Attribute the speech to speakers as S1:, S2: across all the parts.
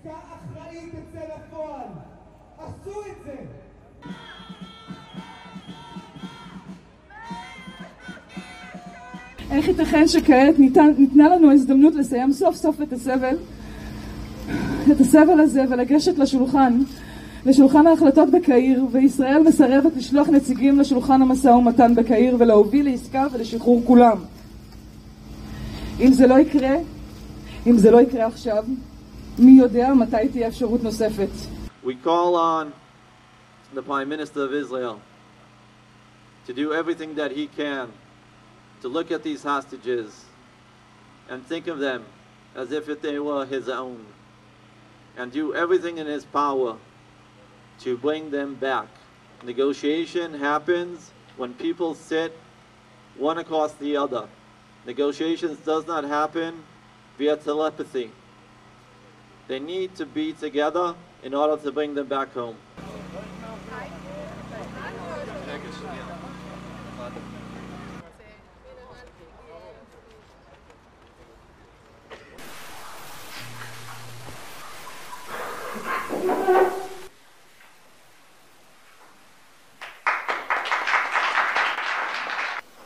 S1: עסקה אחראית תצא לפועל. עשו את זה!
S2: איך ייתכן שכעת ניתן, ניתנה לנו הזדמנות לסיים סוף סוף את הסבל, את הסבל הזה ולגשת לשולחן, לשולחן ההחלטות בקהיר, וישראל מסרבת לשלוח נציגים לשולחן המשא ומתן בקהיר ולהוביל לעסקה ולשחרור כולם. אם זה לא יקרה, אם זה לא יקרה עכשיו, מי יודע מתי תהיה אפשרות נוספת.
S3: We call on the Prime Minister of Israel to do everything that he can to look at these hostages and think of them as if they were his own and do everything in his power to bring them back. Negotiation happens when people sit one across the other. Negotiations does not happen via telepathy. They need to be together in order to bring them back home.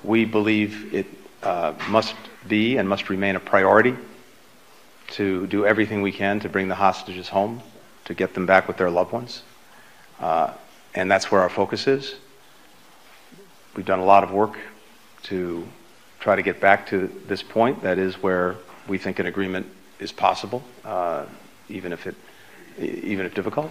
S4: We believe it uh, must be and must remain a priority to do everything we can to bring the hostages home, to get them back with their loved ones. Uh, and that's where our focus is. We've done a lot of work to try to get back to this point. That is where we think an agreement is possible, uh, even if it, even if difficult.